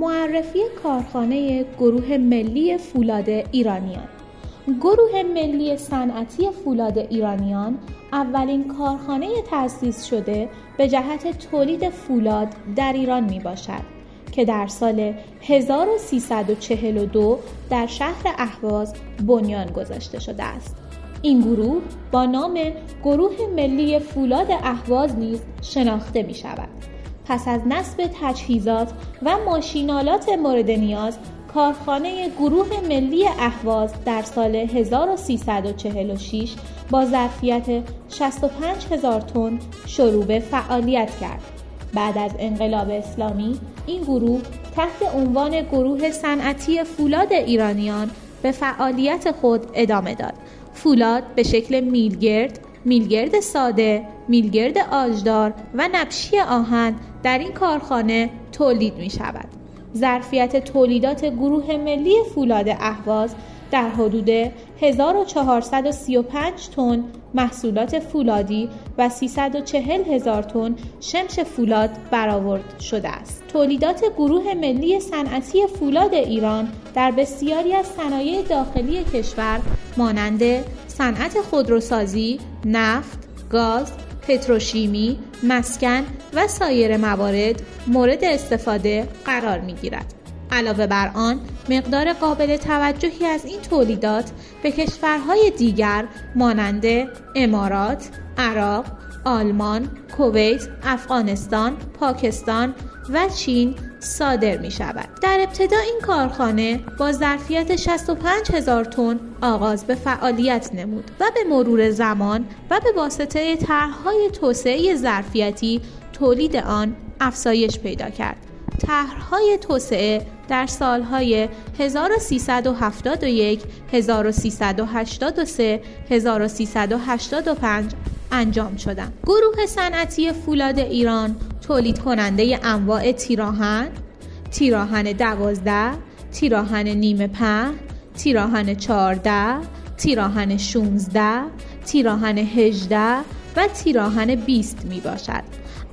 معرفی کارخانه گروه ملی فولاد ایرانیان گروه ملی صنعتی فولاد ایرانیان اولین کارخانه تأسیس شده به جهت تولید فولاد در ایران می باشد که در سال 1342 در شهر اهواز بنیان گذاشته شده است. این گروه با نام گروه ملی فولاد اهواز نیز شناخته می شود. پس از نصب تجهیزات و ماشینالات مورد نیاز کارخانه گروه ملی اهواز در سال 1346 با ظرفیت 65 هزار تن شروع به فعالیت کرد. بعد از انقلاب اسلامی این گروه تحت عنوان گروه صنعتی فولاد ایرانیان به فعالیت خود ادامه داد. فولاد به شکل میلگرد، میلگرد ساده، میلگرد آجدار و نبشی آهن در این کارخانه تولید می شود. ظرفیت تولیدات گروه ملی فولاد اهواز در حدود 1435 تن محصولات فولادی و 340 هزار تن شمش فولاد برآورد شده است. تولیدات گروه ملی صنعتی فولاد ایران در بسیاری از صنایع داخلی کشور مانند صنعت خودروسازی، نفت، گاز، پتروشیمی، مسکن و سایر موارد مورد استفاده قرار می گیرد. علاوه بر آن مقدار قابل توجهی از این تولیدات به کشورهای دیگر مانند امارات، عراق، آلمان، کویت، افغانستان، پاکستان و چین صادر می شود. در ابتدا این کارخانه با ظرفیت 65 هزار تن آغاز به فعالیت نمود و به مرور زمان و به واسطه طرحهای توسعه ظرفیتی تولید آن افزایش پیدا کرد. طرحهای توسعه در سالهای 1371 1383 1385 انجام شدند. گروه صنعتی فولاد ایران تولید کننده انواع تیراهن، تیراهن دوازده، تیراهن نیمه پهن، تیراهن چارده، تیراهن 16 تیراهن 18 و تیراهن 20 می باشد.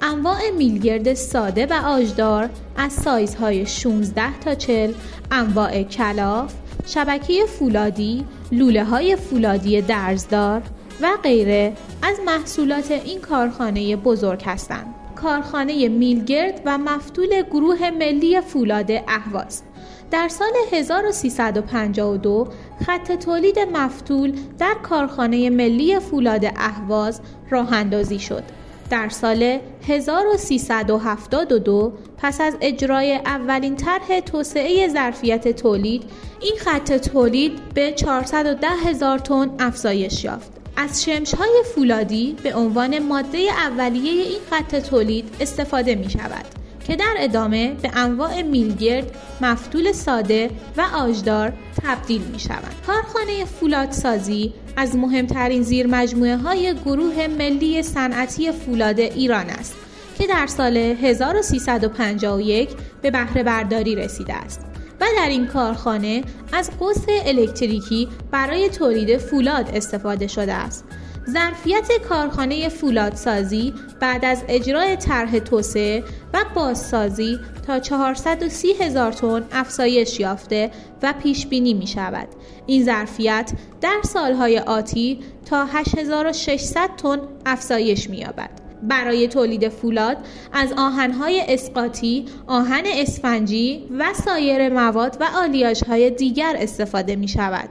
انواع میلگرد ساده و آجدار از سایزهای 16 تا 40 انواع کلاف، شبکه فولادی، لوله های فولادی درزدار و غیره از محصولات این کارخانه بزرگ هستند. کارخانه میلگرد و مفتول گروه ملی فولاد اهواز در سال 1352 خط تولید مفتول در کارخانه ملی فولاد اهواز راه اندازی شد. در سال 1372 پس از اجرای اولین طرح توسعه ظرفیت تولید این خط تولید به 410 هزار تن افزایش یافت. از شمش های فولادی به عنوان ماده اولیه این خط تولید استفاده می شود که در ادامه به انواع میلگرد، مفتول ساده و آجدار تبدیل می شود. کارخانه فولاد سازی از مهمترین زیر مجموعه های گروه ملی صنعتی فولاد ایران است که در سال 1351 به بهره برداری رسیده است. و در این کارخانه از قوس الکتریکی برای تولید فولاد استفاده شده است. ظرفیت کارخانه فولادسازی بعد از اجرای طرح توسعه و بازسازی تا 430 هزار تن افزایش یافته و پیش بینی می شود. این ظرفیت در سالهای آتی تا 8600 تن افزایش می یابد. برای تولید فولاد از آهنهای اسقاطی، آهن اسفنجی و سایر مواد و آلیاژهای دیگر استفاده می شود.